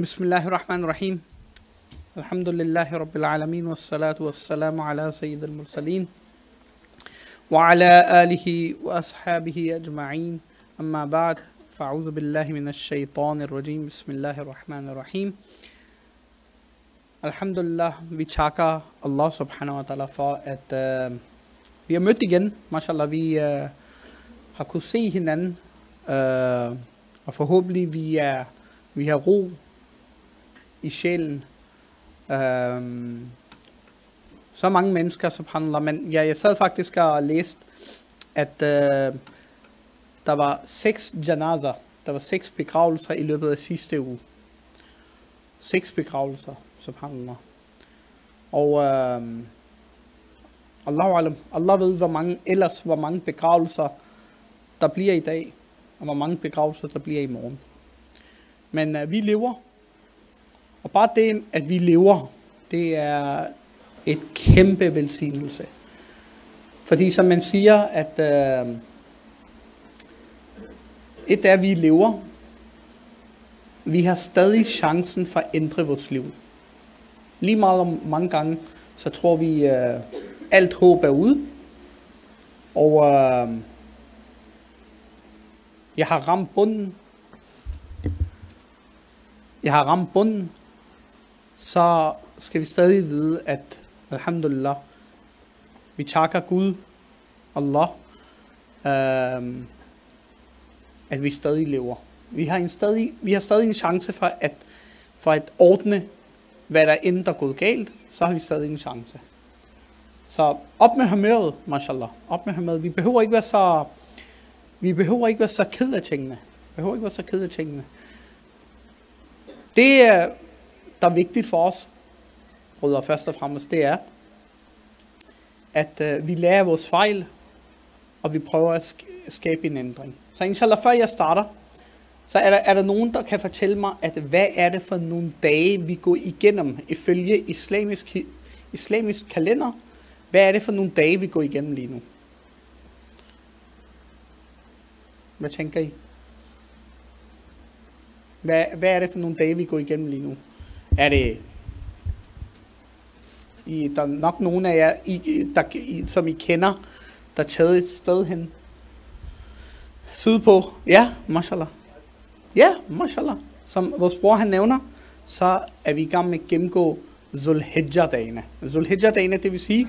بسم الله الرحمن الرحيم. الحمد لله رب العالمين والصلاة والسلام على سيد المرسلين وعلى آله وأصحابه أجمعين. أما بعد فأعوذ بالله من الشيطان الرجيم. بسم الله الرحمن الرحيم. Alhamdulillah, vi takker Allah subhanahu wa ta'ala for, at uh, vi har mødt igen. Mashallah, vi uh, har kunnet se hinanden, uh, og forhåbentlig vi, er, vi har ro i sjælen. Øhm, så mange mennesker, som handler, men ja, jeg sad faktisk og læste, at øh, der var seks janazer, der var seks begravelser i løbet af sidste uge. Seks begravelser som handler. Og øh, Allah, alam, Allah ved, hvor mange, ellers hvor mange begravelser der bliver i dag, og hvor mange begravelser der bliver i morgen. Men øh, vi lever, og bare det, at vi lever, det er et kæmpe velsignelse. Fordi som man siger, at øh, et er, at vi lever, vi har stadig chancen for at ændre vores liv lige meget om mange gange, så tror vi, øh, alt håb er ude. Og øh, jeg har ramt bunden. Jeg har ramt bunden. Så skal vi stadig vide, at alhamdulillah, vi takker Gud, Allah, øh, at vi stadig lever. Vi har, en stadig, vi har stadig en chance for at, for at ordne hvad der end der er gået galt, så har vi stadig en chance. Så op med humøret, mashallah. Op med humøret. Vi behøver ikke være så, vi behøver ikke være så ked af tingene. Vi behøver ikke være så ked af tingene. Det, der er vigtigt for os, brødre først og fremmest, det er, at øh, vi lærer vores fejl, og vi prøver at skabe en ændring. Så inshallah, før jeg starter, så er der, er der nogen, der kan fortælle mig, at hvad er det for nogle dage, vi går igennem ifølge islamisk, islamisk kalender? Hvad er det for nogle dage, vi går igennem lige nu? Hvad tænker I? Hvad, hvad er det for nogle dage, vi går igennem lige nu? Er det... I, der er nok nogen af jer, I, der, I, som I kender, der er taget et sted hen. Sydpå. Ja, mashallah. Ja, mashallah. Som vores bror han nævner, så er vi i gang med at gennemgå Zulhijjah-dagene. Zulhijjah-dagene, det vil sige,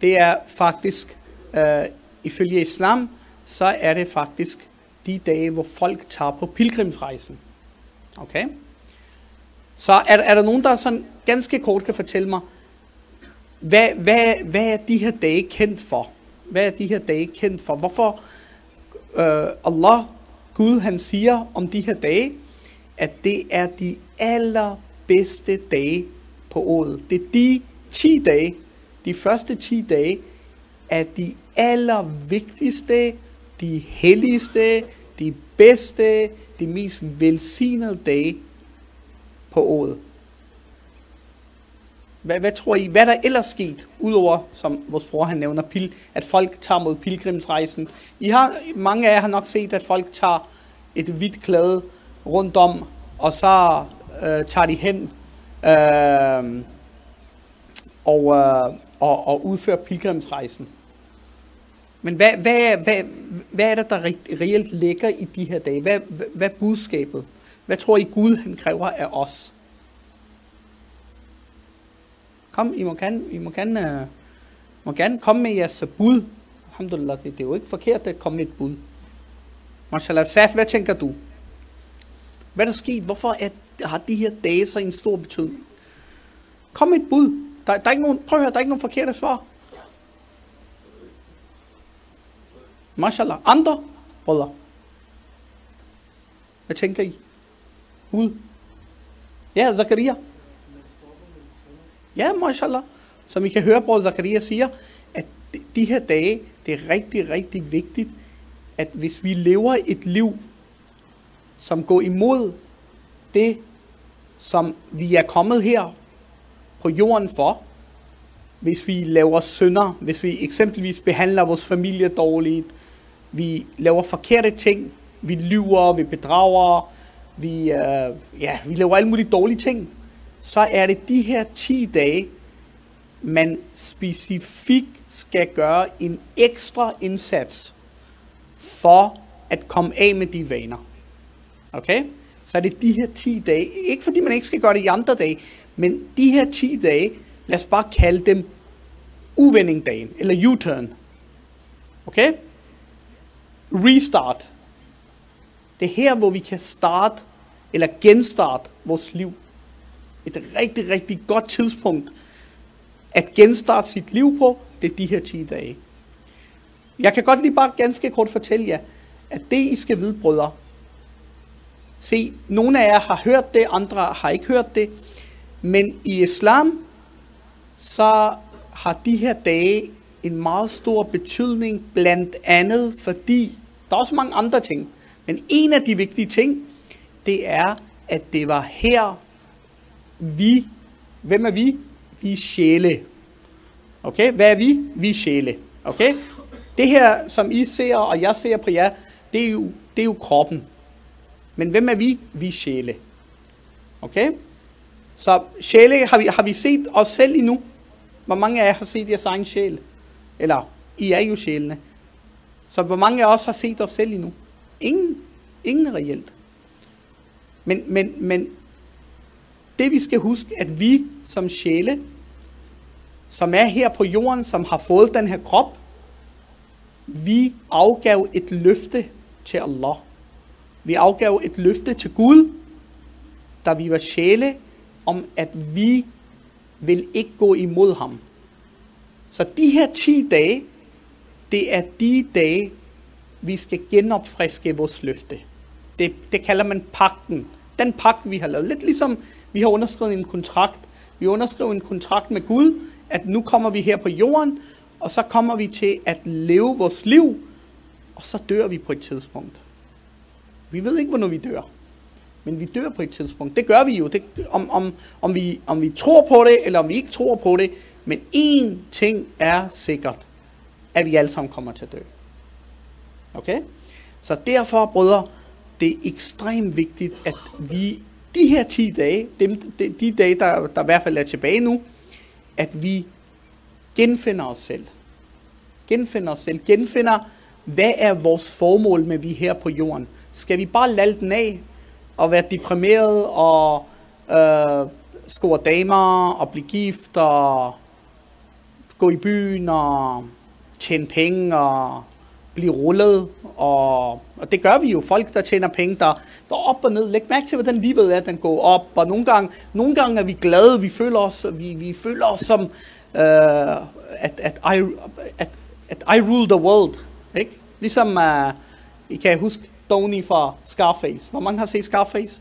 det er faktisk, øh, ifølge islam, så er det faktisk de dage, hvor folk tager på pilgrimsrejsen. Okay? Så er, er der nogen, der sådan ganske kort kan fortælle mig, hvad, hvad, hvad er de her dage kendt for? Hvad er de her dage kendt for? Hvorfor øh, Allah Gud han siger om de her dage, at det er de allerbedste dage på året. Det er de 10 dage, de første 10 dage, er de allervigtigste, de helligste, de bedste, de mest velsignede dage på året. Hvad, hvad tror I, hvad der ellers sket, udover, som vores bror han nævner, pil, at folk tager mod pilgrimsrejsen? I har, mange af jer har nok set, at folk tager et hvidt klæde rundt om, og så øh, tager de hen øh, og, øh, og, og udfører pilgrimsrejsen. Men hvad, hvad, hvad, hvad er det, der reelt ligger i de her dage? Hvad, hvad, hvad er budskabet? Hvad tror I Gud han kræver af os? Kom, I må gerne, I må gerne, uh, må gerne komme med jeres bud. Alhamdulillah, det, det er jo ikke forkert at komme med et bud. Mashallah, Saf, hvad tænker du? Hvad er der sket? Hvorfor er, har de her dage så en stor betydning? Kom med et bud. Der, der er ikke nogen, prøv at høre, der er ikke nogen forkerte svar. Mashallah. Andre Wallah. Hvad tænker I? Bud. Ja, Zakaria. Ja, mashallah. Som I kan høre, bror Zakaria siger, at de her dage, det er rigtig, rigtig vigtigt, at hvis vi lever et liv, som går imod det, som vi er kommet her på jorden for, hvis vi laver synder, hvis vi eksempelvis behandler vores familie dårligt, vi laver forkerte ting, vi lyver, vi bedrager, vi, øh, ja, vi laver alle mulige dårlige ting, så er det de her 10 dage, man specifikt skal gøre en ekstra indsats for at komme af med de vaner. Okay? Så er det de her 10 dage. Ikke fordi man ikke skal gøre det i andre dage, men de her 10 dage, lad os bare kalde dem uvendingdagen, eller U-turn. Okay? Restart. Det er her, hvor vi kan starte, eller genstarte vores liv. Et rigtig, rigtig godt tidspunkt at genstarte sit liv på, det er de her 10 dage. Jeg kan godt lige bare ganske kort fortælle jer, at det I skal vide, brødre, se, nogle af jer har hørt det, andre har ikke hørt det, men i islam, så har de her dage en meget stor betydning, blandt andet fordi, der er også mange andre ting, men en af de vigtige ting, det er, at det var her, vi, hvem er vi? Vi er sjæle. Okay, hvad er vi? Vi er sjæle. Okay? Det her, som I ser, og jeg ser på jer, det er jo, det er jo kroppen. Men hvem er vi? Vi er sjæle. Okay? Så sjæle, har vi, har vi set os selv endnu? Hvor mange af jer har set jeres egen sjæl? Eller, I er jo sjælene. Så hvor mange af os har set os selv endnu? Ingen. Ingen reelt. Men, men, men det vi skal huske, at vi som sjæle, som er her på jorden, som har fået den her krop, vi afgav et løfte til Allah. Vi afgav et løfte til Gud, da vi var sjæle, om at vi vil ikke gå imod ham. Så de her 10 dage, det er de dage, vi skal genopfriske vores løfte. Det, det kalder man pakten. Den pagt, vi har lavet. Lidt ligesom vi har underskrevet en kontrakt. Vi underskriver en kontrakt med Gud, at nu kommer vi her på jorden, og så kommer vi til at leve vores liv, og så dør vi på et tidspunkt. Vi ved ikke, hvornår vi dør. Men vi dør på et tidspunkt. Det gør vi jo. Det, om, om, om, vi, om vi tror på det, eller om vi ikke tror på det. Men én ting er sikkert, at vi alle sammen kommer til at dø. Okay? Så derfor, brødre, det er ekstremt vigtigt, at vi de her 10 dage, dem, de, de dage, der, der i hvert fald er tilbage nu, at vi genfinder os selv. Genfinder os selv. Genfinder, hvad er vores formål med vi her på jorden? Skal vi bare lade den af og være deprimeret og øh, score damer og blive gift og gå i byen og tjene penge og blive rullet, og, og det gør vi jo. Folk, der tjener penge, der, der op og ned. Læg mærke til, hvordan livet er, den går op, og nogle gange, nogle gange er vi glade, vi føler os, vi, vi føler os som, øh, at, at, I, at, at I rule the world, ikke? Ligesom, uh, I kan huske Tony fra Scarface. Hvor mange har set Scarface?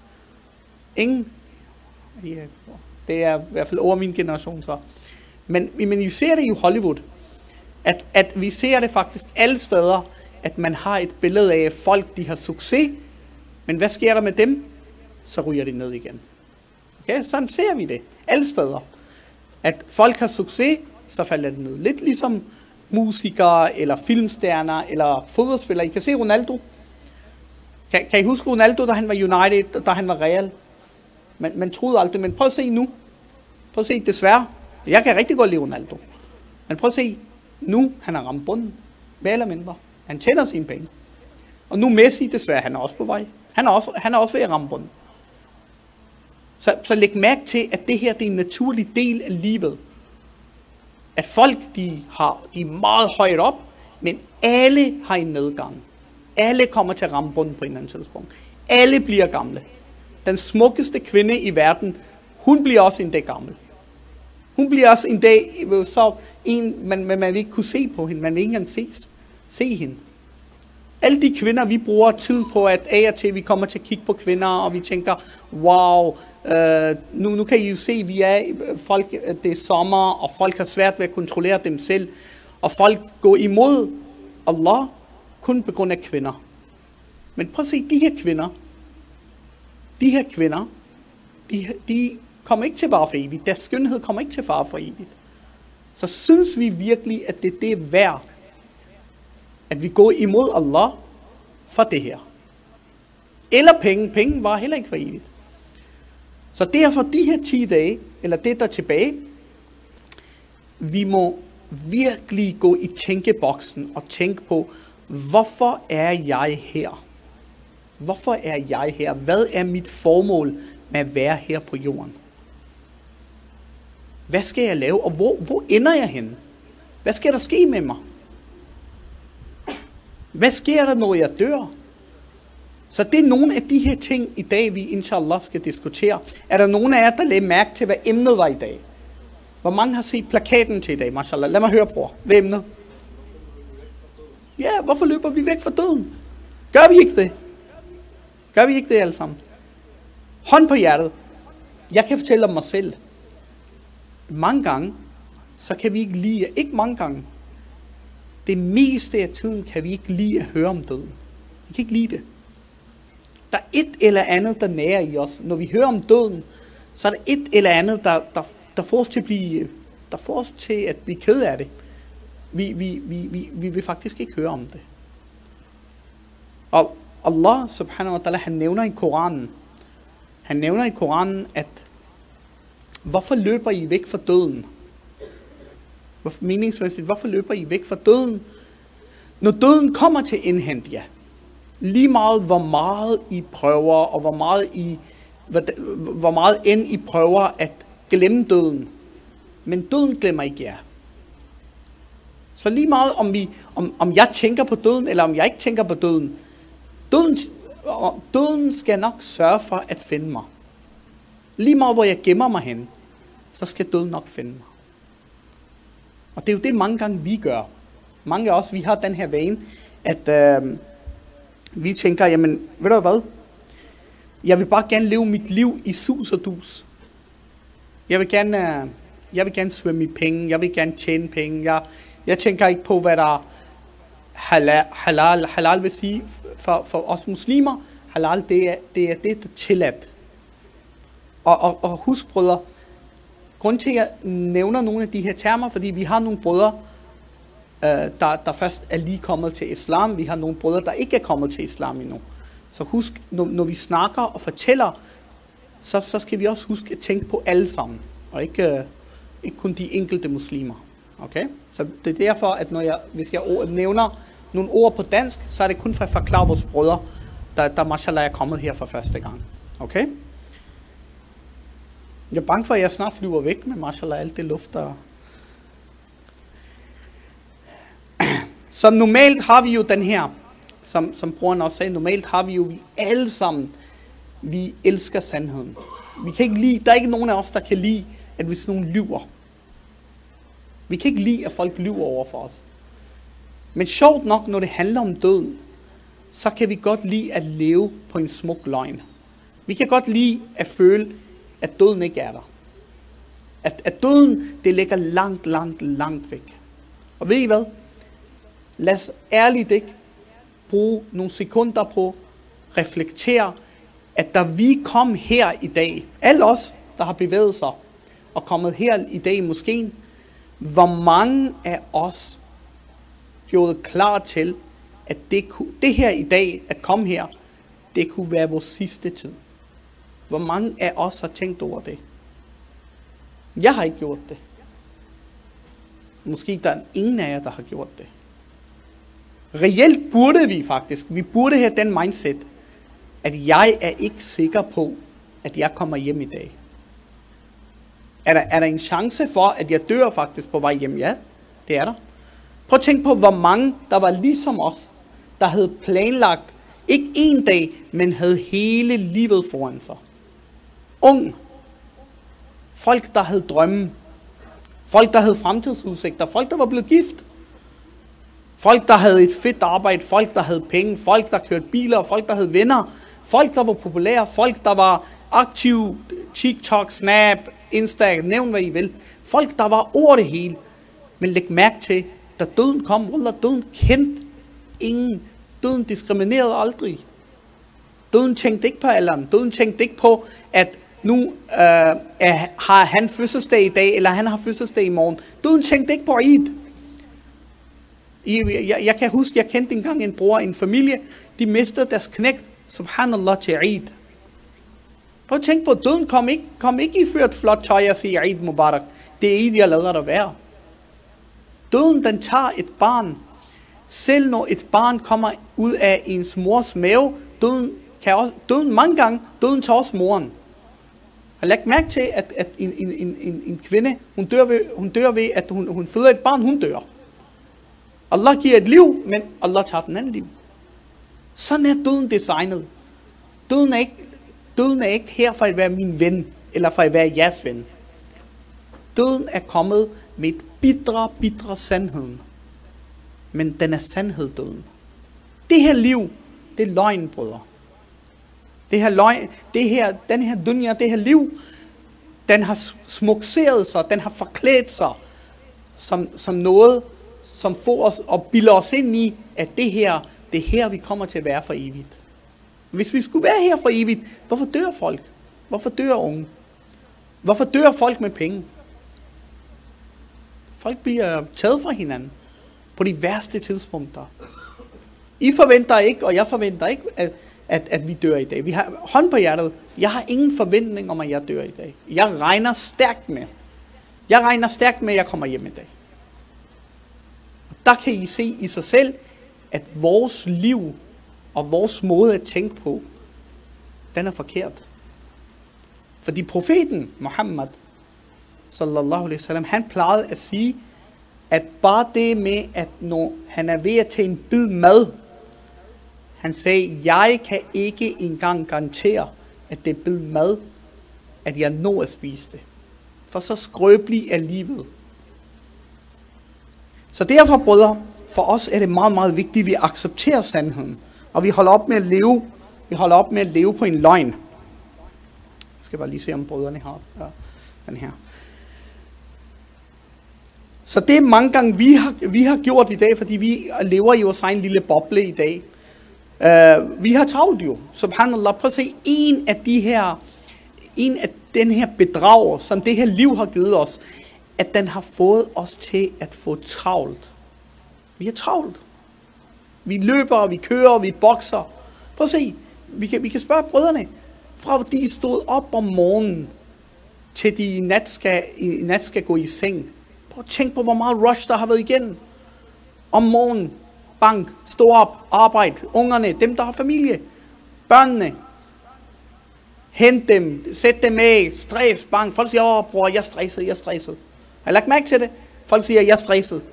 Ingen? Yeah. Det er i hvert fald over min generation så. Men, men I ser det i Hollywood. At, at vi ser det faktisk alle steder, at man har et billede af, folk de har succes, men hvad sker der med dem? Så ryger de ned igen. Okay, sådan ser vi det alle steder. At folk har succes, så falder det ned. Lidt ligesom musikere, eller filmstjerner, eller fodboldspillere. I kan se Ronaldo. Kan, kan I huske Ronaldo, da han var United, da han var Real? Man, man troede aldrig, men prøv at se nu. Prøv at se, desværre. Jeg kan rigtig godt lide Ronaldo. Men prøv at se, nu han har ramt bunden. Mere eller mindre. Han tjener sine penge. Og nu Messi, desværre, han er også på vej. Han er også, han er også ved at ramme bunden. Så, så læg mærke til, at det her det er en naturlig del af livet. At folk, de, har, de er meget højt op, men alle har en nedgang. Alle kommer til at ramme bunden på en eller anden tidspunkt. Alle bliver gamle. Den smukkeste kvinde i verden, hun bliver også en dag gammel. Hun bliver også en dag øh, så en, man, man, man vil ikke kunne se på hende. Man vil ikke engang se, se hende. Alle de kvinder, vi bruger tid på, at af og til vi kommer til at kigge på kvinder, og vi tænker, wow, øh, nu, nu kan I jo se, vi er øh, folk, øh, det er sommer, og folk har svært ved at kontrollere dem selv, og folk går imod Allah kun på grund af kvinder. Men prøv at se, de her kvinder, de her kvinder, de, de kommer ikke til far for evigt. Deres skønhed kommer ikke til far for evigt. Så synes vi virkelig, at det, det er værd, at vi går imod Allah for det her. Eller penge. Penge var heller ikke for evigt. Så derfor de her 10 dage, eller det der er tilbage, vi må virkelig gå i tænkeboksen og tænke på, hvorfor er jeg her? Hvorfor er jeg her? Hvad er mit formål med at være her på jorden? Hvad skal jeg lave, og hvor, hvor ender jeg hen? Hvad skal der ske med mig? Hvad sker der, når jeg dør? Så det er nogle af de her ting i dag, vi inshallah skal diskutere. Er der nogen af jer, der lagde mærke til, hvad emnet var i dag? Hvor mange har set plakaten til i dag, mashallah? Lad mig høre, bror. Hvad er emnet? Ja, hvorfor løber vi væk fra døden? Gør vi ikke det? Gør vi ikke det alle sammen? Hånd på hjertet. Jeg kan fortælle om mig selv. Mange gange, så kan vi ikke lide, ikke mange gange, det meste af tiden kan vi ikke lide at høre om døden. Vi kan ikke lide det. Der er et eller andet, der nærer i os. Når vi hører om døden, så er der et eller andet, der, der, der får os til at blive, der får os til at blive ked af det. Vi, vi, vi, vi, vi vil faktisk ikke høre om det. Og Allah subhanahu wa ta'ala, han nævner i Koranen, han nævner i Koranen, at hvorfor løber I væk fra døden? Hvorfor, meningsmæssigt, hvorfor løber I væk fra døden? Når døden kommer til indhent jer, lige meget hvor meget I prøver, og hvor meget I, hvor, hvor meget end I prøver at glemme døden, men døden glemmer ikke jer. Så lige meget om, vi, om, om jeg tænker på døden, eller om jeg ikke tænker på døden, døden, døden skal nok sørge for at finde mig. Lige meget hvor jeg gemmer mig hen, så skal døden nok finde mig. Og det er jo det mange gange vi gør. Mange af os, vi har den her vane, at øh, vi tænker, jamen ved du hvad, jeg vil bare gerne leve mit liv i sus og dus. Jeg vil gerne, øh, jeg vil gerne svømme i penge, jeg vil gerne tjene penge, jeg, jeg tænker ikke på, hvad der halal, halal, halal vil sige for, for os muslimer. Halal, det er det, er det der er tilladt. Og, og, og husk, brødre, grund til, at jeg nævner nogle af de her termer, fordi vi har nogle brødre, øh, der, der først er lige kommet til islam. Vi har nogle brødre, der ikke er kommet til islam endnu. Så husk, når, når vi snakker og fortæller, så, så skal vi også huske at tænke på alle sammen, og ikke, øh, ikke kun de enkelte muslimer. Okay? Så det er derfor, at når jeg, hvis jeg nævner nogle ord på dansk, så er det kun for at forklare vores brødre, der, der mashallah er kommet her for første gang. Okay? Jeg er bange for, at jeg snart flyver væk med mashallah alt det luft, der... Så normalt har vi jo den her, som, som brugeren også sagde, normalt har vi jo vi alle sammen, vi elsker sandheden. Vi kan ikke lide, der er ikke nogen af os, der kan lide, at hvis nogen lyver. Vi kan ikke lide, at folk lyver over for os. Men sjovt nok, når det handler om døden, så kan vi godt lide at leve på en smuk løgn. Vi kan godt lide at føle, at døden ikke er der. At, at døden, det ligger langt, langt, langt væk. Og ved I hvad? Lad os ærligt ikke bruge nogle sekunder på at reflektere, at da vi kom her i dag, alle os, der har bevæget sig og kommet her i dag i moskeen, hvor mange af os gjorde klar til, at det, kunne, det her i dag, at komme her, det kunne være vores sidste tid. Hvor mange af os har tænkt over det? Jeg har ikke gjort det. Måske der er ingen af jer, der har gjort det. Reelt burde vi faktisk, vi burde have den mindset, at jeg er ikke sikker på, at jeg kommer hjem i dag. Er der, er der en chance for, at jeg dør faktisk på vej hjem? Ja, det er der. Prøv at tænke på, hvor mange, der var ligesom os, der havde planlagt, ikke en dag, men havde hele livet foran sig. Ung. Folk, der havde drømme. Folk, der havde fremtidsudsigter. Folk, der var blevet gift. Folk, der havde et fedt arbejde. Folk, der havde penge. Folk, der kørte biler. Folk, der havde venner. Folk, der var populære. Folk, der var aktive. TikTok, Snap, Insta, nævn hvad I vil. Folk, der var over det hele. Men læg mærke til, da døden kom, Wallah, døden kendte ingen. Døden diskriminerede aldrig. Døden tænkte ikke på alderen. Døden tænkte ikke på, at nu øh, har han fødselsdag i dag, eller han har fødselsdag i morgen. Døden tænkte ikke på Eid. Jeg, jeg, jeg kan huske, jeg kendte engang en bror i en familie, de mistede deres knægt subhanallah, til Eid. Prøv at tænke på, døden kom ikke, kom ikke i ført flot tøj og sige Eid Mubarak. Det er Eid, jeg lader dig være. Døden, den tager et barn. Selv når et barn kommer ud af ens mors mave, døden, kan også, døden mange gange, døden tager også moren. Og læg mærke til, at, at en, en, en, en, en kvinde, hun dør, ved, hun dør ved, at hun, hun føder et barn, hun dør. Allah giver et liv, men Allah tager den anden liv. Sådan er døden designet. Døden er ikke, døden er ikke her for at være min ven, eller for at være jeres ven. Døden er kommet med et bitre, bitre sandheden. Men den er sandhed, døden. Det her liv, det er løgn, brødre. Det her løgn, det her, den her dunja, det her liv, den har smukseret sig, den har forklædt sig som, som noget, som får os og bilder os ind i, at det her, det her, vi kommer til at være for evigt. Hvis vi skulle være her for evigt, hvorfor dør folk? Hvorfor dør unge? Hvorfor dør folk med penge? Folk bliver taget fra hinanden på de værste tidspunkter. I forventer ikke, og jeg forventer ikke, at, at, at vi dør i dag. Vi har hånd på hjertet. Jeg har ingen forventning om, at jeg dør i dag. Jeg regner stærkt med. Jeg regner stærkt med, at jeg kommer hjem i dag. Der kan I se i sig selv, at vores liv og vores måde at tænke på, den er forkert. Fordi profeten Muhammad, sallallahu alaihi wasallam, han plejede at sige, at bare det med, at når han er ved at tage en bid mad, han sagde, jeg kan ikke engang garantere, at det blev mad, at jeg når at spise det. For så skrøbelig er livet. Så derfor, brødre, for os er det meget, meget vigtigt, at vi accepterer sandheden. Og vi holder op med at leve, vi holder op med at leve på en løgn. Jeg skal bare lige se, om brødrene har ja, den her. Så det er mange gange, vi har, vi har gjort i dag, fordi vi lever i vores egen lille boble i dag. Uh, vi har travlt jo, subhanallah. Prøv at se, en af de her, en af den her bedrager, som det her liv har givet os, at den har fået os til at få travlt. Vi er travlt. Vi løber, vi kører, vi bokser. Prøv at se, vi kan, vi kan spørge brødrene, fra de stod op om morgenen, til de i nat skal, i nat skal gå i seng. Prøv at tænk på, hvor meget rush der har været igen. Om morgenen, bank, stå op, arbejde, ungerne, dem der har familie, børnene, hent dem, sæt dem af, stress, bank. Folk siger, åh bror, jeg er stresset, jeg er stresset. Har I lagt mærke til det? Folk siger, jeg er stresset.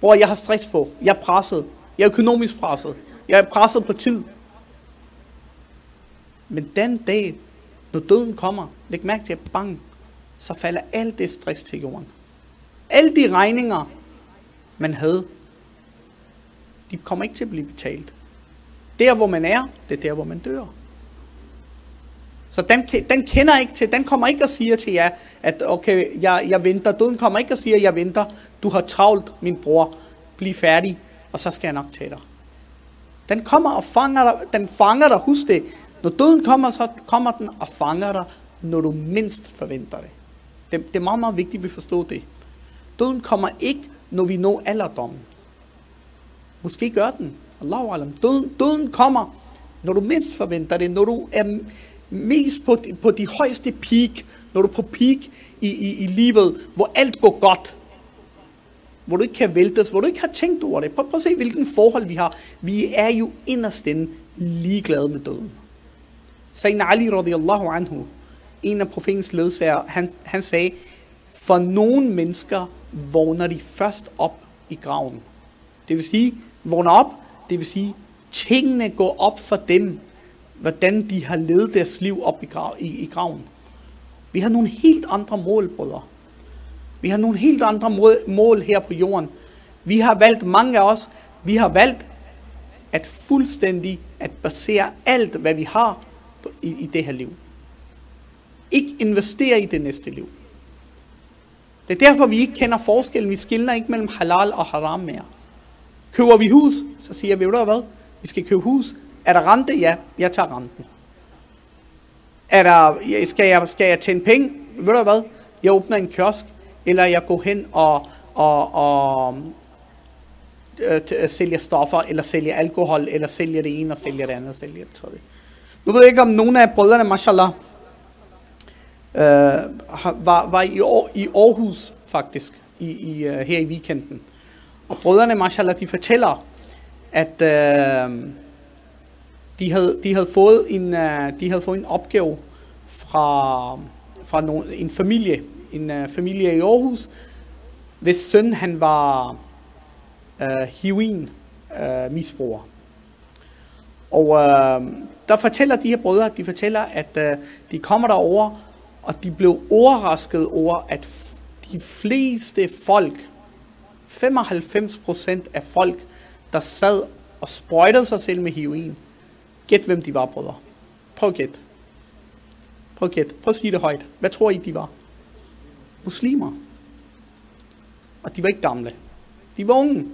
Bror, jeg har stress på, jeg er presset, jeg er økonomisk presset, jeg er presset på tid. Men den dag, når døden kommer, læg mærke til, at bang, så falder alt det stress til jorden. Alle de regninger, man havde, de kommer ikke til at blive betalt. Der, hvor man er, det er der, hvor man dør. Så den, den kender ikke til, den kommer ikke og siger til jer, at okay, jeg, jeg venter. Døden kommer ikke og siger, jeg venter. Du har travlt, min bror. Bliv færdig, og så skal jeg nok tage dig. Den kommer og fanger dig. Den fanger dig, husk det. Når døden kommer, så kommer den og fanger dig, når du mindst forventer det. Det, det er meget, meget vigtigt, at vi forstår det. Døden kommer ikke, når vi når alderdommen. Måske gør den. Allahu alam. Døden, døden kommer, når du mindst forventer det, når du er mest på, på de højeste peak, når du er på peak i, i, i livet, hvor alt går godt, hvor du ikke kan væltes, hvor du ikke har tænkt over det. Prøv, prøv at se, hvilken forhold vi har. Vi er jo inderst inde ligeglade med døden. Sayyidina Ali radiyallahu anhu, en af profetens ledsager, han, han sagde, for nogle mennesker vågner de først op i graven. Det vil sige, vågner op, det vil sige, tingene går op for dem, hvordan de har levet deres liv op i, grav, i, i graven. Vi har nogle helt andre mål, brødre. Vi har nogle helt andre mål, mål her på jorden. Vi har valgt, mange af os, vi har valgt at fuldstændig at basere alt, hvad vi har i, i det her liv. Ikke investere i det næste liv. Det er derfor, vi ikke kender forskellen. Vi skiller ikke mellem halal og haram mere. Køber vi hus, så siger vi, ved du hvad? Vi skal købe hus. Er der rente? Ja, jeg tager renten. Er der, skal, jeg, skal jeg tjene penge? Ved du hvad? Jeg åbner en kiosk, eller jeg går hen og, og, og øh, øh, sælger stoffer, eller sælger alkohol, eller sælger det ene, og sælger det andet, og sælger det tredje. Nu ved jeg ikke, om nogen af brødrene, mashallah, øh, var, var i, i Aarhus faktisk, i, i, øh, her i weekenden. Og brødrene, mashallah, de fortæller, at øh, de, havde, de, havde fået en, øh, de havde fået en opgave fra, fra no, en familie, en øh, familie i Aarhus, hvis søn han var øh, heroin øh, misbruger. Og øh, der fortæller de her brødre, de fortæller, at øh, de kommer derover, og de blev overrasket over, at de fleste folk, 95% af folk, der sad og sprøjtede sig selv med heroin, gæt hvem de var, brødre. Prøv at gæt. Prøv at gæt. Prøv at sige det højt. Hvad tror I, de var? Muslimer. Og de var ikke gamle. De var unge.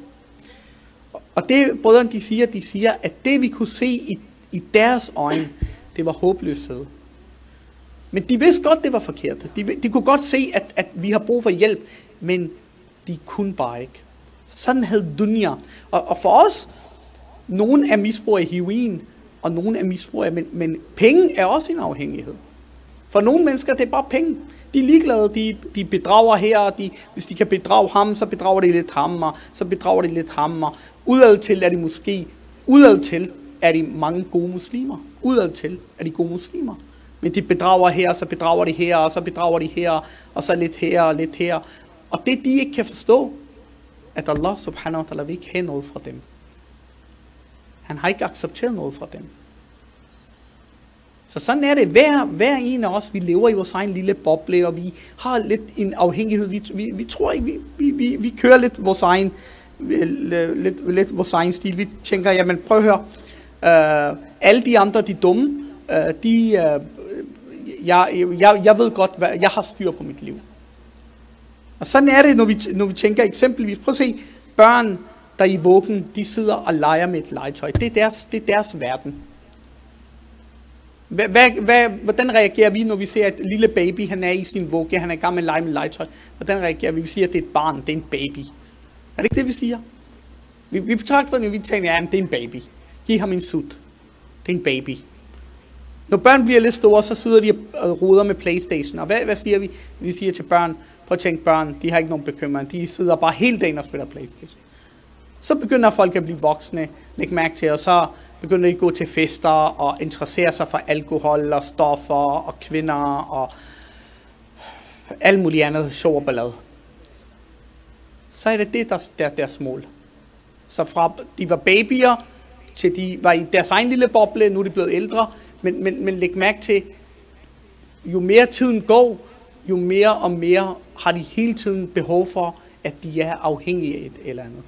Og det brødrene de siger, de siger, at det vi kunne se i, i deres øjne, det var håbløshed. Men de vidste godt, det var forkert. De, de kunne godt se, at, at vi har brug for hjælp, men de kunne bare ikke. Sådan havde dunya. Og, og for os, nogen er misbrug af heroin, og nogen er misbrug af, men, men penge er også en afhængighed. For nogle mennesker, det er bare penge. De er ligeglade, de, de bedrager her, de, hvis de kan bedrage ham, så bedrager de lidt ham, og så bedrager de lidt ham, og udad til er de måske, udad til er de mange gode muslimer. Udad til er de gode muslimer. Men de bedrager her, så bedrager de her, og så bedrager de her, og så lidt her og lidt her. Og det de ikke kan forstå, at Allah subhanahu wa ta'ala vil ikke have noget fra dem. Han har ikke accepteret noget fra dem. Så sådan er det. Hver, hver en af os, vi lever i vores egen lille boble, og vi har lidt en afhængighed. Vi, vi, vi tror ikke, vi, vi, vi, vi kører lidt vores egen, øh, lidt, lidt vores egen stil. Vi tænker, jamen prøv at høre, øh, alle de andre, de dumme, øh, de, øh, jeg, jeg, jeg ved godt, hvad, jeg har styr på mit liv. Og sådan er det, når vi, når vi tænker eksempelvis, prøv at se, børn, der i vuggen, de sidder og leger med et legetøj. Det er deres, det er deres verden. Hvad, hvad, hvad, hvordan reagerer vi, når vi ser at lille baby, han er i sin vugge, han er i gang med at lege med legetøj? Hvordan reagerer vi? Vi siger, at det er et barn, det er en baby. Er det ikke det, vi siger? Vi, vi betragter det, vi tænker, ja, det er en baby. Giv ham en sut. Det er en baby. Når børn bliver lidt store, så sidder de og roder med Playstation. Og hvad, hvad siger vi? Vi siger til børn, prøv at tænke børn, de har ikke nogen bekymring. De sidder bare hele dagen og spiller Playstation. Så begynder folk at blive voksne, lægge mærke til, og så begynder de at gå til fester og interessere sig for alkohol og stoffer og kvinder og alt muligt andet sjov og ballade. Så er det det, der er deres mål. Så fra de var babyer, til de var i deres egen lille boble, nu er de blevet ældre, men, men, men læg mærke til, jo mere tiden går, jo mere og mere har de hele tiden behov for, at de er afhængige af et eller andet.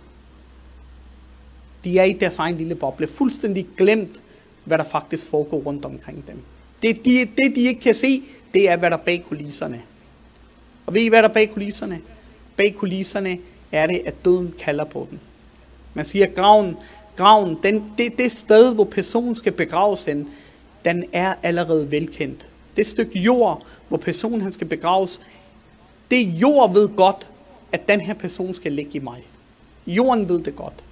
De er i deres egen lille boble, fuldstændig glemt, hvad der faktisk foregår rundt omkring dem. Det de, det, de ikke kan se, det er, hvad der er bag kulisserne. Og ved I, hvad der er bag kulisserne? Bag kulisserne er det, at døden kalder på dem. Man siger, at graven, graven den, det, det sted, hvor personen skal begraves hen, den er allerede velkendt. Det stykke jord, hvor personen han skal begraves, det jord ved godt, at den her person skal ligge i mig. Jorden ved det godt.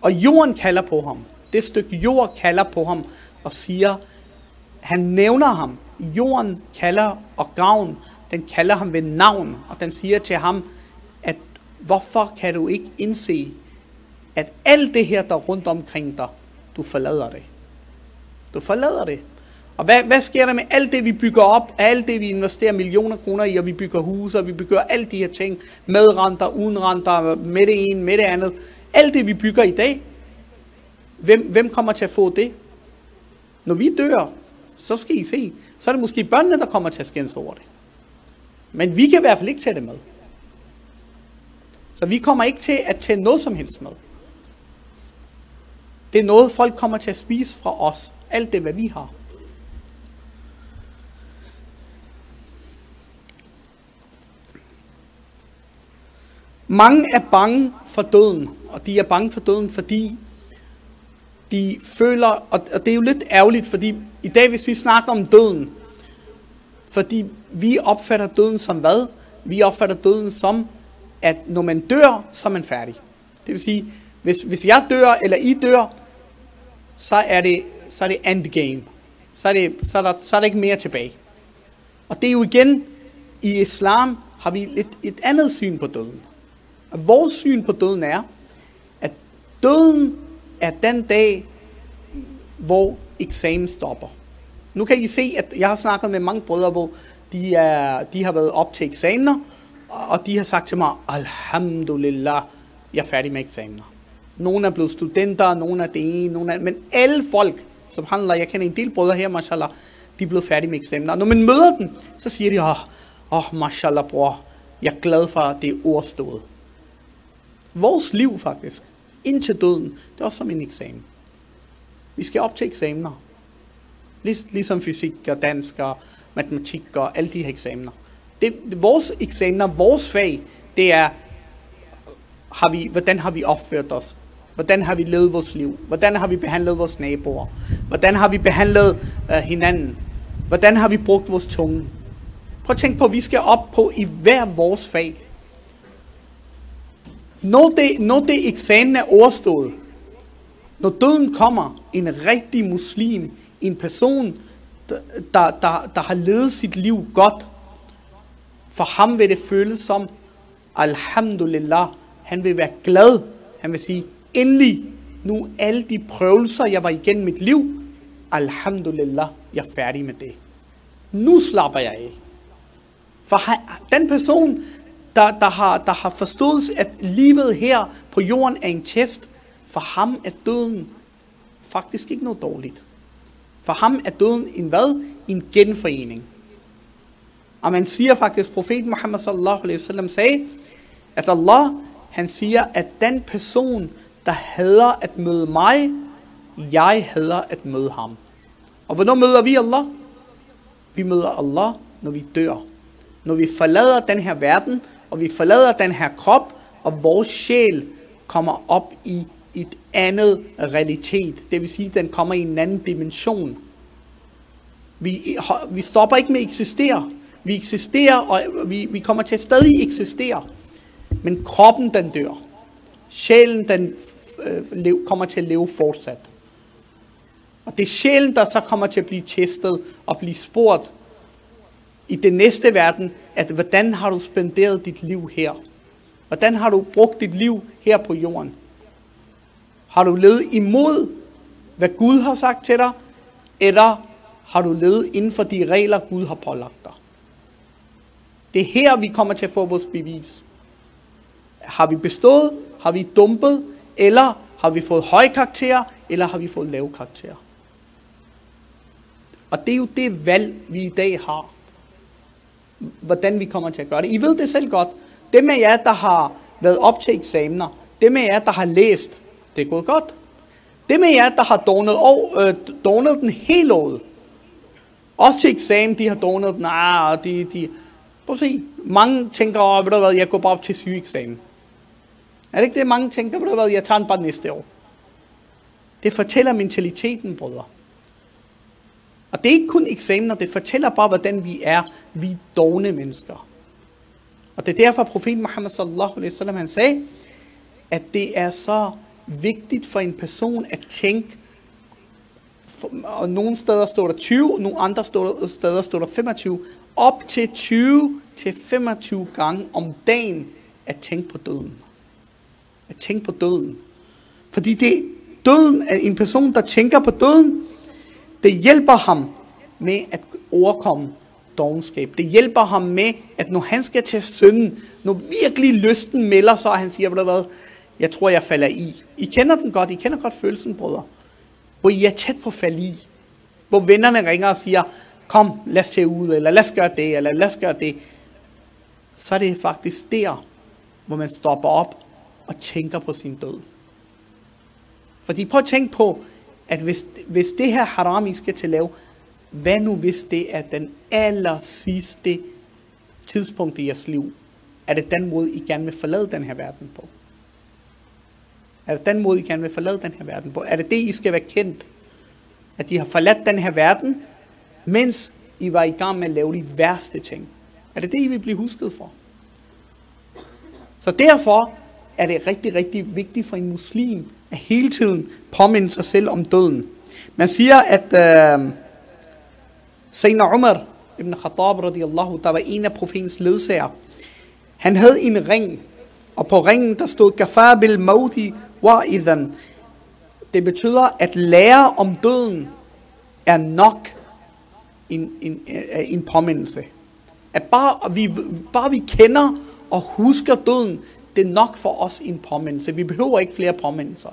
Og jorden kalder på ham. Det stykke jord kalder på ham og siger, han nævner ham. Jorden kalder og graven, den kalder ham ved navn, og den siger til ham, at hvorfor kan du ikke indse, at alt det her, der rundt omkring dig, du forlader det. Du forlader det. Og hvad, hvad sker der med alt det, vi bygger op, alt det, vi investerer millioner kroner i, og vi bygger huse, og vi bygger alle de her ting, med renter, uden renter, med det ene, med det andet. Alt det, vi bygger i dag, hvem, hvem kommer til at få det? Når vi dør, så skal I se, så er det måske børnene, der kommer til at skændes over det. Men vi kan i hvert fald ikke tage det med. Så vi kommer ikke til at tage noget som helst med. Det er noget, folk kommer til at spise fra os. Alt det, hvad vi har. Mange er bange for døden, og de er bange for døden, fordi de føler, og det er jo lidt ærgerligt, fordi i dag, hvis vi snakker om døden, fordi vi opfatter døden som hvad? Vi opfatter døden som, at når man dør, så er man færdig. Det vil sige, hvis, hvis jeg dør, eller I dør, så er det, så er det endgame. Så er, det, så, er der, så er der ikke mere tilbage. Og det er jo igen, i islam har vi et, et andet syn på døden. Og vores syn på døden er, at døden er den dag, hvor eksamen stopper. Nu kan I se, at jeg har snakket med mange brødre, hvor de, er, de har været op til eksamener, og de har sagt til mig, Alhamdulillah, jeg er færdig med eksamener. Nogle er blevet studenter, nogle er det ene, nogle er, men alle folk, som handler, jeg kender en del brødre her, mashallah, de er blevet færdige med eksamener. Og når man møder dem, så siger de, åh, oh, oh, mashallah bror, jeg er glad for, at det er ordstået. Vores liv faktisk, indtil døden, det er også som en eksamen. Vi skal op til eksamener. Ligesom fysik og dansk og matematik og alle de her eksamener. Det, vores eksamener, vores fag, det er, har vi, hvordan har vi opført os? Hvordan har vi levet vores liv? Hvordan har vi behandlet vores naboer? Hvordan har vi behandlet øh, hinanden? Hvordan har vi brugt vores tunge? Prøv at tænke på, at vi skal op på i hver vores fag. Når det, når det eksamen er overstået, når døden kommer, en rigtig muslim, en person, der, der, der har levet sit liv godt, for ham vil det føles som, alhamdulillah, han vil være glad. Han vil sige, endelig, nu alle de prøvelser, jeg var igennem mit liv, alhamdulillah, jeg er færdig med det. Nu slapper jeg af. For den person, der, der, har, der har forstået, at livet her på jorden er en test, for ham er døden faktisk ikke noget dårligt. For ham er døden en hvad? En genforening. Og man siger faktisk, profeten Muhammad sallallahu alaihi wasallam sagde, at Allah, han siger, at den person, der hader at møde mig, jeg hader at møde ham. Og hvornår møder vi Allah? Vi møder Allah, når vi dør. Når vi forlader den her verden, og vi forlader den her krop, og vores sjæl kommer op i et andet realitet. Det vil sige, at den kommer i en anden dimension. Vi, vi stopper ikke med at eksistere. Vi eksisterer, og vi, vi kommer til at stadig eksistere. Men kroppen, den dør. Sjælen, den øh, kommer til at leve fortsat. Og det er sjælen, der så kommer til at blive testet og blive spurgt i den næste verden, at hvordan har du spenderet dit liv her? Hvordan har du brugt dit liv her på jorden? Har du levet imod, hvad Gud har sagt til dig, eller har du levet inden for de regler, Gud har pålagt dig? Det er her, vi kommer til at få vores bevis. Har vi bestået? Har vi dumpet? Eller har vi fået høje karakterer? Eller har vi fået lave karakterer? Og det er jo det valg, vi i dag har. Hvordan vi kommer til at gøre det. I ved det selv godt. Dem med jer, der har været op til eksamener. dem med jer, der har læst. Det er gået godt. Dem med jer, der har donet, og, øh, donet den hele året. Også til eksamen, de har donet den. Ah, de, de, prøv at se. Mange tænker, oh, ved du hvad, jeg går bare op til sygeeksamen. Er det ikke det, mange tænker, ved du hvad, jeg tager den bare næste år. Det fortæller mentaliteten, brødre. Og det er ikke kun eksamener, det fortæller bare, hvordan vi er. Vi er dogne mennesker. Og det er derfor, profeten Muhammad sallallahu alaihi wasallam, han sagde, at det er så vigtigt for en person at tænke, og nogle steder står der 20, nogle andre steder står der 25, op til 20 til 25 gange om dagen at tænke på døden. At tænke på døden. Fordi det døden er en person, der tænker på døden, det hjælper ham med at overkomme dogenskab. Det hjælper ham med, at når han skal til synden, når virkelig lysten melder sig, og han siger, hvad, jeg tror, jeg falder i. I kender den godt, I kender godt følelsen, brødre. Hvor I er tæt på at falde i. Hvor vennerne ringer og siger, kom, lad os tage ud, eller lad os gøre det, eller lad os gøre det. Så er det faktisk der, hvor man stopper op og tænker på sin død. Fordi prøv at tænke på, at hvis, hvis det her haram, I skal til at lave, hvad nu hvis det er den aller sidste tidspunkt i jeres liv? Er det den måde, I gerne vil forlade den her verden på? Er det den måde, I gerne vil forlade den her verden på? Er det det, I skal være kendt? At I har forladt den her verden, mens I var i gang med at lave de værste ting? Er det det, I vil blive husket for? Så derfor er det rigtig, rigtig vigtigt for en muslim hele tiden påminde sig selv om døden. Man siger, at uh, Sayyidina Umar ibn Khattab radiallahu, der var en af profetens ledsager, han havde en ring, og på ringen der stod Gafar bil mauti wa idan. Det betyder, at lære om døden er nok en, en, øh, en påmindelse. At bare vi, bare vi kender og husker døden, det er nok for os en påmindelse. Vi behøver ikke flere påmindelser.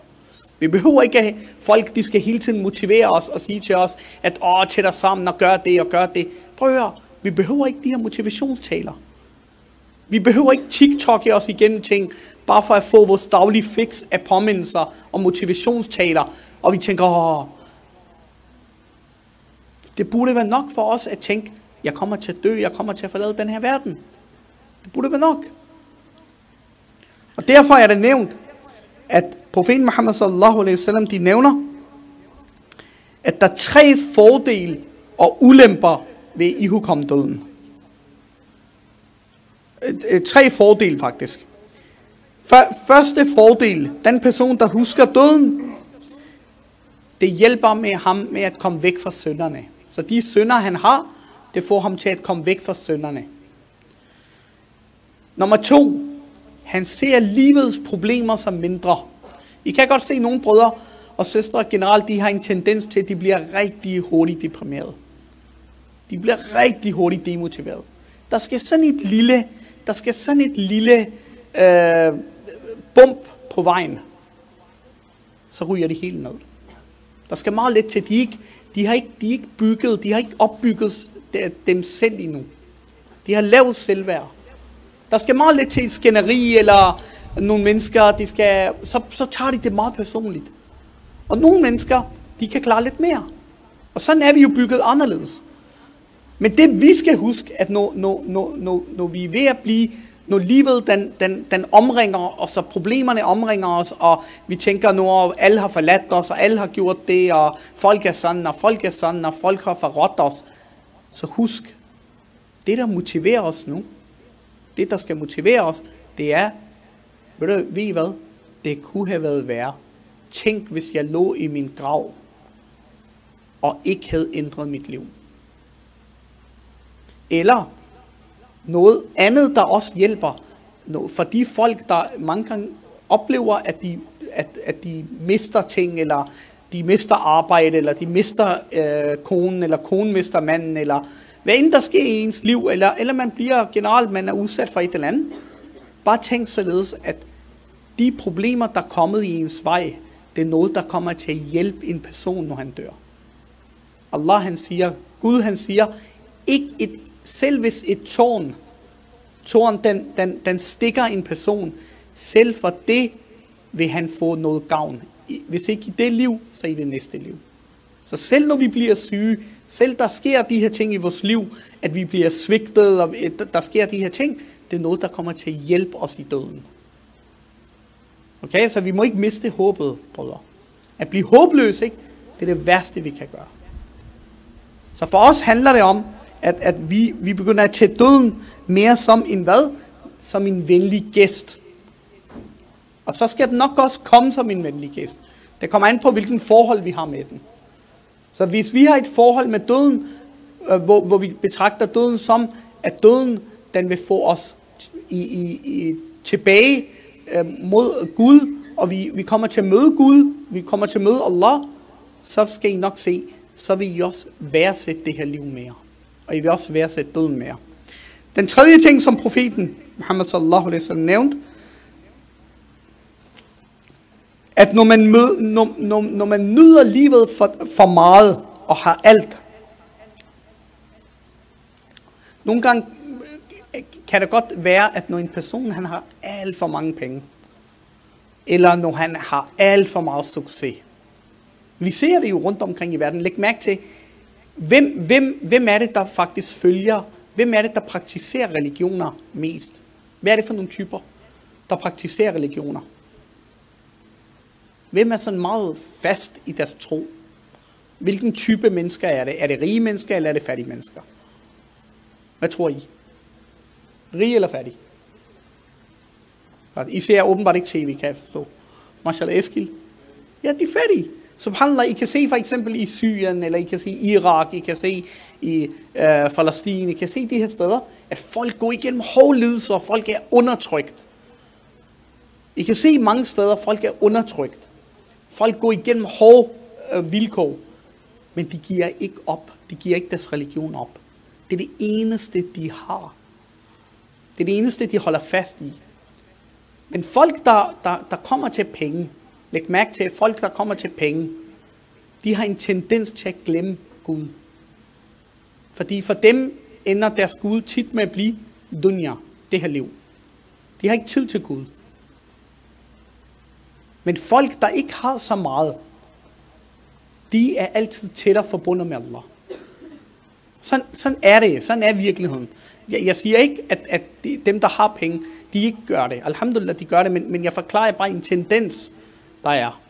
Vi behøver ikke, at folk de skal hele tiden motivere os og sige til os, at åh, tæt dig sammen og gør det og gør det. Prøv at høre, vi behøver ikke de her motivationstaler. Vi behøver ikke TikTok'e os igennem ting, bare for at få vores daglige fix af påmindelser og motivationstaler. Og vi tænker, åh, det burde være nok for os at tænke, jeg kommer til at dø, jeg kommer til at forlade den her verden. Det burde være nok. Og derfor er det nævnt, at profeten Muhammad sallallahu alaihi wasallam, de nævner, at der er tre fordele og ulemper ved ihukomdøden. Tre fordele faktisk. Første fordel, den person, der husker døden, det hjælper med ham med at komme væk fra synderne. Så de synder, han har, det får ham til at komme væk fra synderne. Nummer to, han ser livets problemer som mindre. I kan godt se nogle brødre og søstre generelt, de har en tendens til, at de bliver rigtig hurtigt deprimeret. De bliver rigtig hurtigt demotiveret. Der skal sådan et lille, der skal sådan et lille øh, bump på vejen. Så ryger det helt ned. Der skal meget lidt til. De, ikke, de, har ikke, de ikke bygget, de har ikke opbygget dem selv endnu. De har lavet selvværd. Der skal meget lidt til et skænderi, eller nogle mennesker, de skal, så, så tager de det meget personligt. Og nogle mennesker, de kan klare lidt mere. Og sådan er vi jo bygget anderledes. Men det vi skal huske, at når, når, når, når, når vi er ved at blive, når livet den, den, den omringer os, og problemerne omringer os, og vi tænker nu, at alle har forladt os, og alle har gjort det, og folk er sådan, og folk er sådan, og folk har forrådt os. Så husk, det der motiverer os nu, det der skal motivere os, det er, ved, du, ved I hvad? Det kunne have været værre. Tænk, hvis jeg lå i min grav, og ikke havde ændret mit liv. Eller noget andet, der også hjælper. For de folk, der mange gange oplever, at de, at, at de mister ting, eller de mister arbejde, eller de mister øh, konen, eller konen mister manden, eller hvad end der sker i ens liv, eller, eller man bliver generelt, man er udsat for et eller andet. Bare tænk således, at de problemer, der er kommet i ens vej, det er noget, der kommer til at hjælpe en person, når han dør. Allah han siger, Gud han siger, ikke et, selv hvis et tårn, tårn den, den, den stikker en person, selv for det vil han få noget gavn. Hvis ikke i det liv, så i det næste liv. Så selv når vi bliver syge, selv der sker de her ting i vores liv, at vi bliver svigtet, og der sker de her ting, det er noget, der kommer til at hjælpe os i døden. Okay, så vi må ikke miste håbet, brødre. At blive håbløs, ikke? det er det værste, vi kan gøre. Så for os handler det om, at, at vi, vi begynder at tage døden mere som en hvad? Som en venlig gæst. Og så skal den nok også komme som en venlig gæst. Det kommer an på, hvilken forhold vi har med den. Så hvis vi har et forhold med døden, øh, hvor, hvor vi betragter døden som, at døden den vil få os i, i, i, tilbage øh, mod Gud, og vi, vi kommer til at møde Gud, vi kommer til at møde Allah, så skal I nok se, så vil I også værdsætte det her liv mere. Og I vil også værdsætte døden mere. Den tredje ting, som profeten Muhammad sallallahu alaihi wasallam nævnte, at når man, mød, når, når, når man nyder livet for, for meget og har alt, nogle gange kan det godt være, at når en person han har alt for mange penge, eller når han har alt for meget succes. Vi ser det jo rundt omkring i verden. Læg mærke til, hvem, hvem, hvem er det, der faktisk følger, hvem er det, der praktiserer religioner mest? Hvad er det for nogle typer, der praktiserer religioner? Hvem er sådan meget fast i deres tro? Hvilken type mennesker er det? Er det rige mennesker, eller er det fattige mennesker? Hvad tror I? Rig eller fattige? I ser åbenbart ikke tv, kan jeg forstå. Marshall Eskil? Ja, de er fattige. Subhanallah, I kan se for eksempel i Syrien, eller I kan se i Irak, I kan se i øh, Palæstina, I kan se de her steder, at folk går igennem hårde lidelser, og folk er undertrykt. I kan se mange steder, at folk er undertrykt. Folk går igennem hårde øh, vilkår, men de giver ikke op. De giver ikke deres religion op. Det er det eneste, de har. Det er det eneste, de holder fast i. Men folk, der, der, der kommer til penge, læg mærke til, at folk, der kommer til penge, de har en tendens til at glemme Gud. Fordi for dem ender deres Gud tit med at blive dunja, det her liv. De har ikke tid til Gud. Men folk, der ikke har så meget, de er altid tættere forbundet med Allah. Sådan, sådan er det. Sådan er virkeligheden. Jeg, jeg siger ikke, at, at de, dem, der har penge, de ikke gør det. Alhamdulillah, de gør det, men, men jeg forklarer bare en tendens, der er.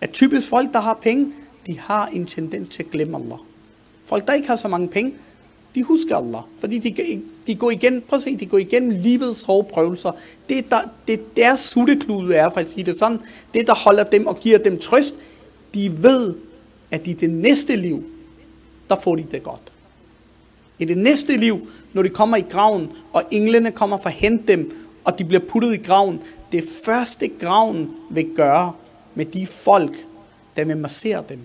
At typisk folk, der har penge, de har en tendens til at glemme Allah. Folk, der ikke har så mange penge, de husker Allah. Fordi de, de går igen, prøv at se, de går igennem livets hårde prøvelser. Det, der, det deres sutteklude er, for at sige det sådan, det, der holder dem og giver dem trøst, de ved, at i det næste liv, der får de det godt. I det næste liv, når de kommer i graven, og englene kommer for at hente dem, og de bliver puttet i graven, det første graven vil gøre med de folk, der vil massere dem.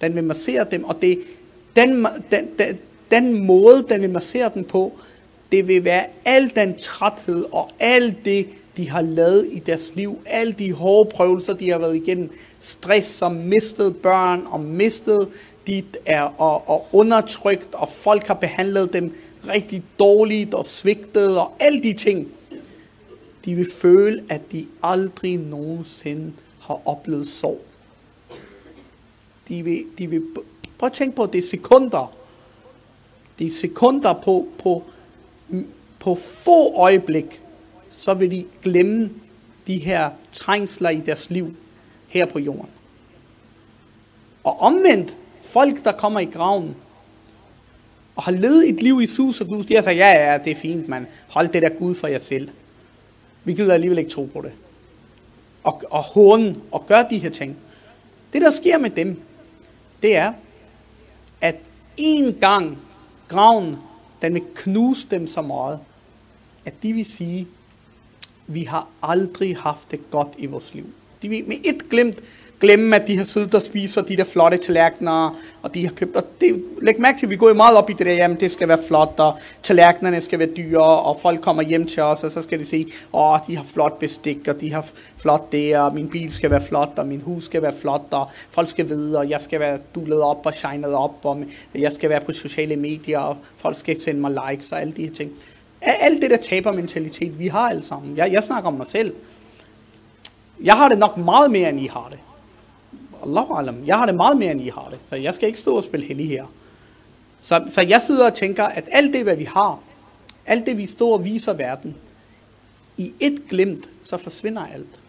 Den vil massere dem, og det, den, den, den, den måde, den vil massere dem på, det vil være al den træthed og alt det, de har lavet i deres liv, alle de hårde prøvelser, de har været igennem, stress som mistet børn og mistet de er og, og undertrykt, og folk har behandlet dem rigtig dårligt og svigtet og alle de ting. De vil føle, at de aldrig nogensinde har oplevet sorg. De vil, de vil, prøv at tænke på, det er sekunder. Det er sekunder på, på, på få øjeblik, så vil de glemme de her trængsler i deres liv her på jorden. Og omvendt, folk der kommer i graven, og har levet et liv i sus og Gud, de har sagt, ja, ja, det er fint, man. Hold det der Gud for jer selv. Vi gider alligevel ikke tro på det. Og, og hånden og gør de her ting. Det, der sker med dem, det er, at en gang graven, den vil knuse dem så meget, at de vil sige, vi har aldrig haft det godt i vores liv. De vil med et glemt glemme, at de har siddet og spist for de der flotte tallerkener, og de har købt, og det, læg mærke til, at vi går jo meget op i det der, jamen det skal være flot, og tallerkenerne skal være dyre, og folk kommer hjem til os, og så skal de se, åh, oh, de har flot bestik, og de har flot det, og min bil skal være flot, og min hus skal være flot, og folk skal vide, og jeg skal være dullet op og shined op, og jeg skal være på sociale medier, og folk skal sende mig likes, og alle de her ting. Alt det der tabermentalitet, vi har alle sammen. Jeg, jeg snakker om mig selv. Jeg har det nok meget mere, end I har det. Allahu alam. Jeg har det meget mere, end I har det. Så jeg skal ikke stå og spille hellig her. Så, så jeg sidder og tænker, at alt det, hvad vi har, alt det, vi står og viser verden, i et glimt, så forsvinder alt.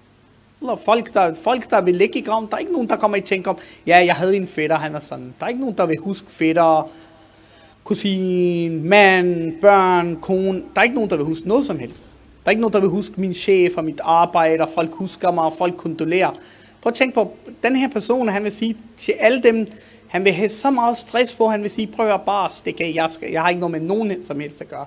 Eller folk, der, folk, der vil ligge i graven, der er ikke nogen, der kommer i tænke om, ja, jeg havde en fætter, han var sådan. Der er ikke nogen, der vil huske fætter, kusin, mand, børn, kone. Der er ikke nogen, der vil huske noget som helst. Der er ikke nogen, der vil huske min chef og mit arbejde, og folk husker mig, og folk kondolerer. Prøv at tænke på, den her person, han vil sige til alle dem, han vil have så meget stress på, han vil sige, prøv at bare stikke af, jeg, skal, jeg har ikke noget med nogen som helst at gøre.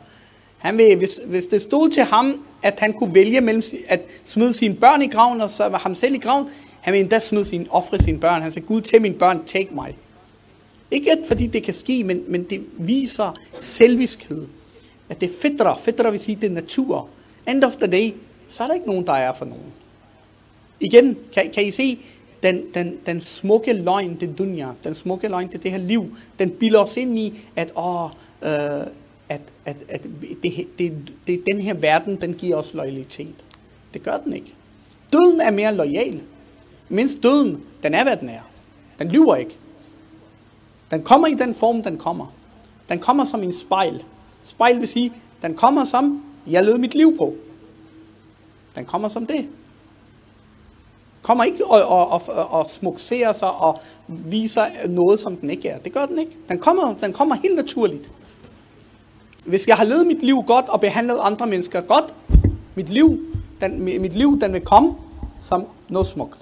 Han vil, hvis, hvis det stod til ham, at han kunne vælge mellem at smide sine børn i graven, og så ham selv i graven, han vil endda smide sine, ofre sine børn. Han siger, Gud, til mine børn, take mig. Ikke at fordi det kan ske, men, men det viser selviskhed. At det er fedtere. Fedtere vil sige, det er natur. End of the day, så er der ikke nogen, der er for nogen. Igen, kan, kan I se, den, den, den smukke løgn, til dunya, den smukke løgn, til det her liv, den bilder os ind i, at, åh, øh, at, at, at det, det, det, den her verden, den giver os loyalitet. Det gør den ikke. Døden er mere lojal. mens døden, den er, hvad den er. Den lyver ikke. Den kommer i den form, den kommer. Den kommer som en spejl. Spejl vil sige, den kommer som, jeg led mit liv på. Den kommer som det. Kommer ikke og, og, og, og smukserer sig og viser noget, som den ikke er. Det gør den ikke. Den kommer, den kommer helt naturligt. Hvis jeg har levet mit liv godt og behandlet andre mennesker godt, mit liv, den, mit liv den vil komme som noget smukt.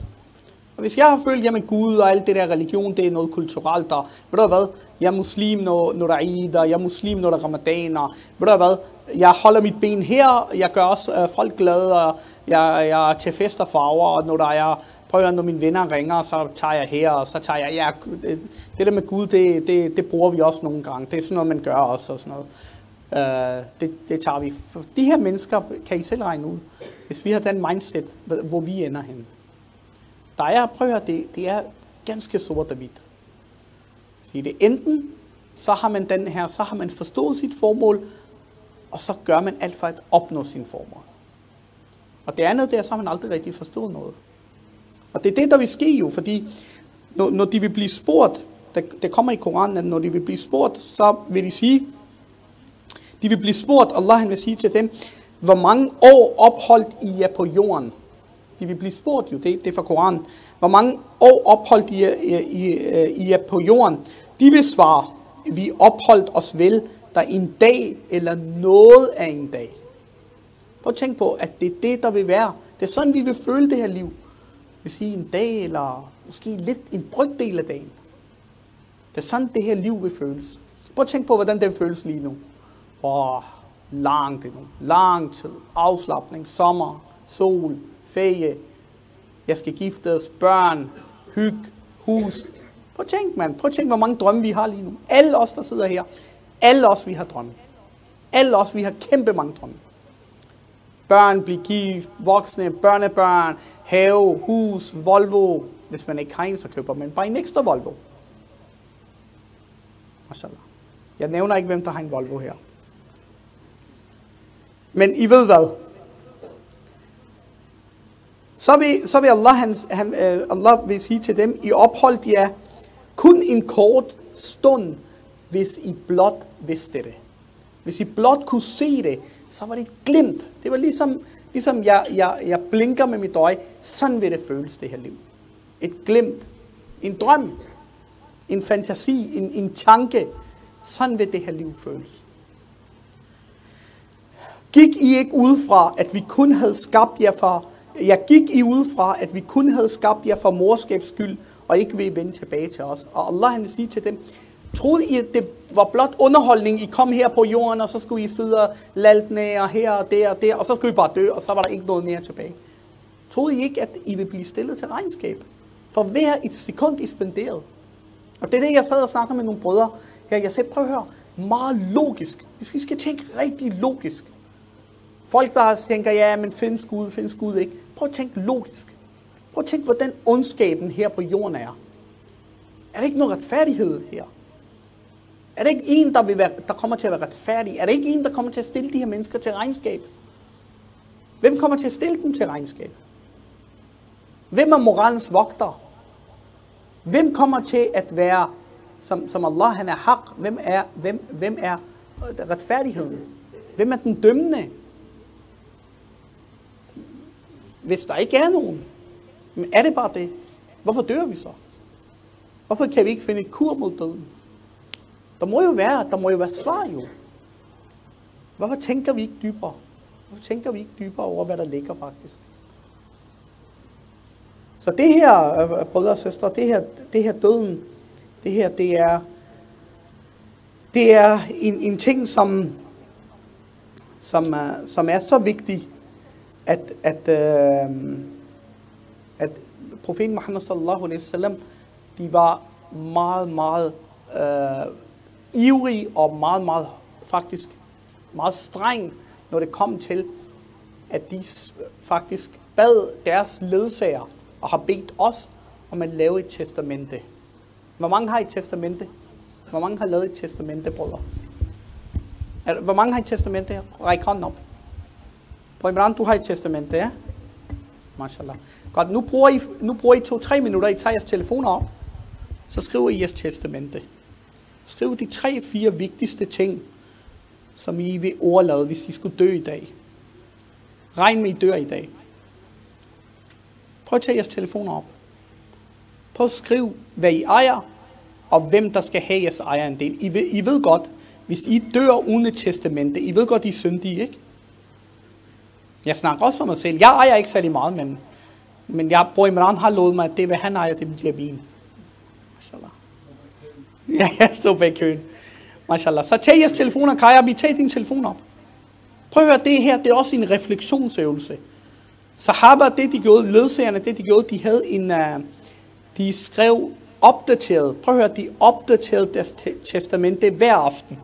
Og hvis jeg har følt, jamen Gud og alt det der religion, det er noget kulturelt, og ved du hvad, jeg er muslim, når, når der er Eid, og jeg er muslim, når der er ramadan, og ved du hvad, jeg holder mit ben her, jeg gør også øh, folk glade, og jeg, jeg er til fester farver, og når der er, prøv at når mine venner ringer, så tager jeg her, og så tager jeg, ja, det, der med Gud, det, det, det bruger vi også nogle gange, det er sådan noget, man gør også, og sådan noget. Øh, det, det tager vi. For de her mennesker kan I selv regne ud, hvis vi har den mindset, hvor vi ender hen. Der er, prøv at høre, det, det er ganske sort og hvidt. Sige det. Enten så har man den her, så har man forstået sit formål, og så gør man alt for at opnå sin formål. Og det andet der, så har man aldrig rigtig forstået noget. Og det er det, der vil ske jo, fordi når, når de vil blive spurgt, det, det kommer i Koranen, at når de vil blive spurgt, så vil de sige, de vil blive spurgt, Allah han vil sige til dem, hvor mange år opholdt I jer på jorden? De vil blive spurgt jo, det, det er fra Koranen. Hvor mange år opholdt I, I, I, I jer på jorden? De vil svare, vi opholdt os vel der en dag eller noget af en dag. Prøv at tænke på, at det er det, der vil være. Det er sådan, vi vil føle det her liv. Det vil sige en dag, eller måske lidt en brygdel af dagen. Det er sådan, det her liv vil føles. Prøv at tænke på, hvordan det føles lige nu. Åh, langt endnu. Lang tid. Afslappning, sommer, sol, ferie. Jeg skal giftes, børn, hyg, hus. Prøv at tænke, mand. Prøv at tænke, hvor mange drømme vi har lige nu. Alle os, der sidder her. Alle os, vi har drømme. Alle os, vi har kæmpe mange drømme. Børn bliver gift, voksne, børnebørn, have, hus, Volvo. Hvis man ikke har en, så køber man bare en ekstra Volvo. Mashallah. Jeg nævner ikke, hvem der har en Volvo her. Men I ved hvad? Så vil, så vil Allah, han, han, uh, Allah vil sige til dem, I opholdt jer kun en kort stund, hvis I blot vidste det. Hvis I blot kunne se det, så var det glemt. Det var ligesom, ligesom jeg, jeg, jeg blinker med mit øje. Sådan vil det føles, det her liv. Et glemt. En drøm. En fantasi. En, en tanke. Sådan vil det her liv føles. Gik I ikke ud fra, at vi kun havde skabt jer for, jeg gik I ud fra, at vi kun havde skabt jer for morskabs skyld, og ikke vil vende tilbage til os. Og Allah han vil sige til dem, troede I, at det var blot underholdning, I kom her på jorden, og så skulle I sidde og lalte og her og der og der, og så skulle I bare dø, og så var der ikke noget mere tilbage. Troede I ikke, at I ville blive stillet til regnskab? For hver et sekund, I spenderede. Og det er det, jeg sad og snakkede med nogle brødre her. Jeg sagde, prøv at høre, meget logisk. Hvis vi skal tænke rigtig logisk, Folk, der tænker, ja, men findes Gud, findes Gud ikke. Prøv at tænke logisk. Prøv at tænke, hvordan ondskaben her på jorden er. Er der ikke noget retfærdighed her? Er der ikke en, der, vil være, der kommer til at være retfærdig? Er der ikke en, der kommer til at stille de her mennesker til regnskab? Hvem kommer til at stille dem til regnskab? Hvem er moralens vogter? Hvem kommer til at være, som, som Allah han er hak? Hvem er, hvem, hvem er øh, retfærdigheden? Hvem er den dømmende? hvis der ikke er nogen, men er det bare det? Hvorfor dør vi så? Hvorfor kan vi ikke finde et kur mod døden? Der må jo være, der må jo være svar jo. Hvorfor tænker vi ikke dybere? Hvorfor tænker vi ikke dybere over, hvad der ligger faktisk? Så det her, øh, brødre og søstre, det her, det her døden, det her, det er, det er en, en ting, som, som, er, som er så vigtig at, at, øh, at profeten Muhammad sallallahu alaihi wasallam, de var meget, meget øh, ivrig og meget, meget faktisk meget streng, når det kom til, at de faktisk bad deres ledsager og har bedt os om at lave et testamente. Hvor mange har et testamente? Hvor mange har lavet et testamente, brødre? Hvor mange har et testamente? Ræk hånden op. På du har et testamente, ja? Mashallah. Godt, nu bruger I, nu bruger I to-tre minutter, I tager jeres telefoner op, så skriver I jeres testamente. Skriv de tre-fire vigtigste ting, som I vil overlade, hvis I skulle dø i dag. Regn med, I dør i dag. Prøv at tage jeres telefoner op. Prøv at skrive, hvad I ejer, og hvem der skal have jeres ejerandel. I ved, I ved godt, hvis I dør uden et testamente, I ved godt, I er syndige, ikke? Jeg snakker også for mig selv. Jeg ejer ikke særlig meget, men, Men jeg, Bror Imran har lovet mig, at det, hvad han ejer, det bliver min. Mashallah. Ja, jeg står bag køen. Mashallah. Så tag jeres telefoner, Kaja, vi tager din telefon op. Prøv at høre, det her, det er også en refleksionsøvelse. Sahaba, det de gjorde, ledsagerne, det de gjorde, de havde en, uh, de skrev opdateret, prøv at høre, de opdaterede deres testamente hver aften.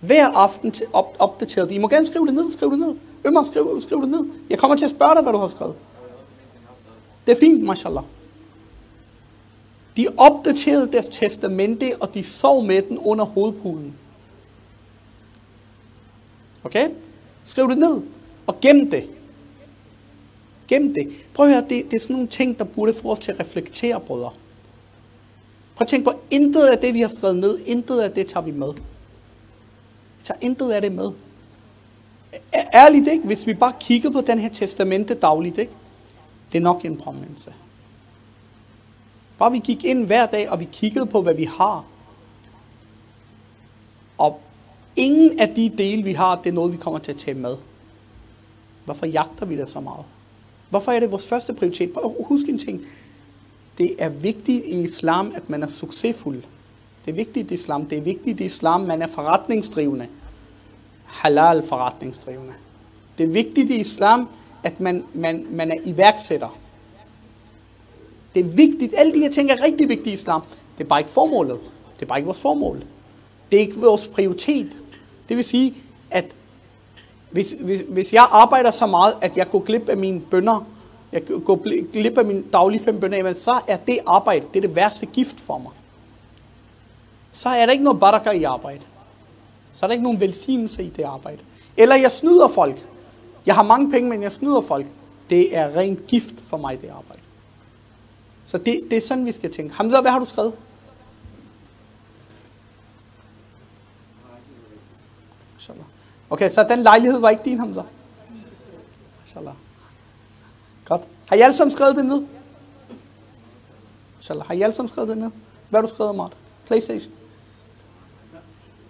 Hver aften op, opdaterede de. I må gerne skrive det ned, skriv det ned. Ømmer, skriv, skriv det ned. Jeg kommer til at spørge dig, hvad du har skrevet. Det er fint, mashallah. De opdaterede deres testamente, og de sov med den under hovedpuden. Okay? Skriv det ned, og gem det. Gem det. Prøv at høre, det, det er sådan nogle ting, der burde få os til at reflektere, brødre. Prøv at tænke på, intet af det, vi har skrevet ned, intet af det tager vi med. Vi tager intet af det med. Ærligt ikke, hvis vi bare kigger på den her testamente dagligt, ikke? det er nok en påmindelse. Bare vi gik ind hver dag, og vi kiggede på, hvad vi har. Og ingen af de dele, vi har, det er noget, vi kommer til at tage med. Hvorfor jagter vi det så meget? Hvorfor er det vores første prioritet? Husk en ting. Det er vigtigt i islam, at man er succesfuld. Det er vigtigt i islam. Det er vigtigt i islam, at man er forretningsdrivende. Halal forretningsdrivende. Det er vigtigt i islam, at man, man, man er iværksætter. Det er vigtigt. Alle de her ting er rigtig vigtige i islam. Det er bare ikke formålet. Det er bare ikke vores formål. Det er ikke vores prioritet. Det vil sige, at hvis, hvis, hvis jeg arbejder så meget, at jeg går glip af mine bønder, jeg går glip af mine daglige fem bønder, så er det arbejde, det er det værste gift for mig. Så er der ikke noget baraka i arbejde. Så er der ikke nogen velsignelse i det arbejde. Eller jeg snyder folk. Jeg har mange penge, men jeg snyder folk. Det er rent gift for mig, det arbejde. Så det, det er sådan, vi skal tænke. Hamza, hvad har du skrevet? Okay, så den lejlighed var ikke din, Hamza? Inshallah. Godt. Har I alle sammen skrevet det ned? Inshallah. Har I alle sammen skrevet det ned? Hvad har du skrevet, Mart? Playstation?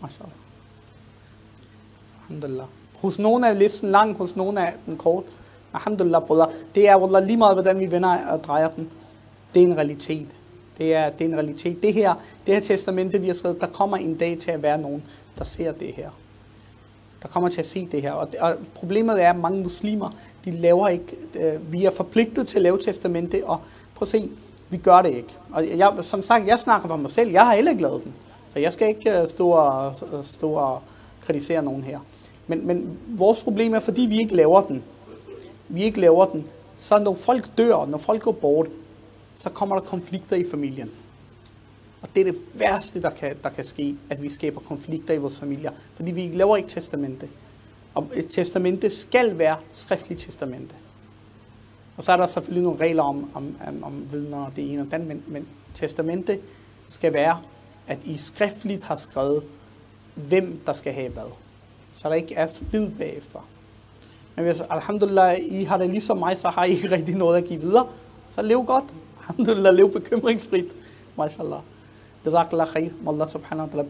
Mashallah. Alhamdulillah. Hos nogen er listen lang, hos nogen er den kort. Alhamdulillah, brødre. Det er wallah, lige meget, hvordan vi vender og drejer den. Det er en realitet. Det er, det er en realitet. Det her, det her testamente, vi har skrevet, der kommer en dag til at være nogen, der ser det her der kommer til at se det her. Og, og problemet er, at mange muslimer, de laver ikke, øh, vi er forpligtet til at lave testamente, og prøv at se, vi gør det ikke. Og jeg, som sagt, jeg snakker for mig selv, jeg har heller ikke lavet den. Så jeg skal ikke øh, stå og, øh, stå og kritisere nogen her. Men, men vores problem er, fordi vi ikke laver den, vi ikke laver den, så når folk dør, når folk går bort, så kommer der konflikter i familien. Og det er det værste, der kan, der kan ske, at vi skaber konflikter i vores familier, fordi vi laver ikke testamente. Og et testamente skal være skriftligt testamente. Og så er der selvfølgelig nogle regler om, om, om, om vidner og det ene og den, men, men testamente skal være, at I skriftligt har skrevet, hvem der skal have hvad. Så der ikke er splid bagefter. Men hvis, alhamdulillah, I har det ligesom mig, så har I ikke rigtig noget at give videre. Så lev godt. الحمد لله اليوم بكم ما شاء الله. جزاك الله خير. والله سبحانه وتعالى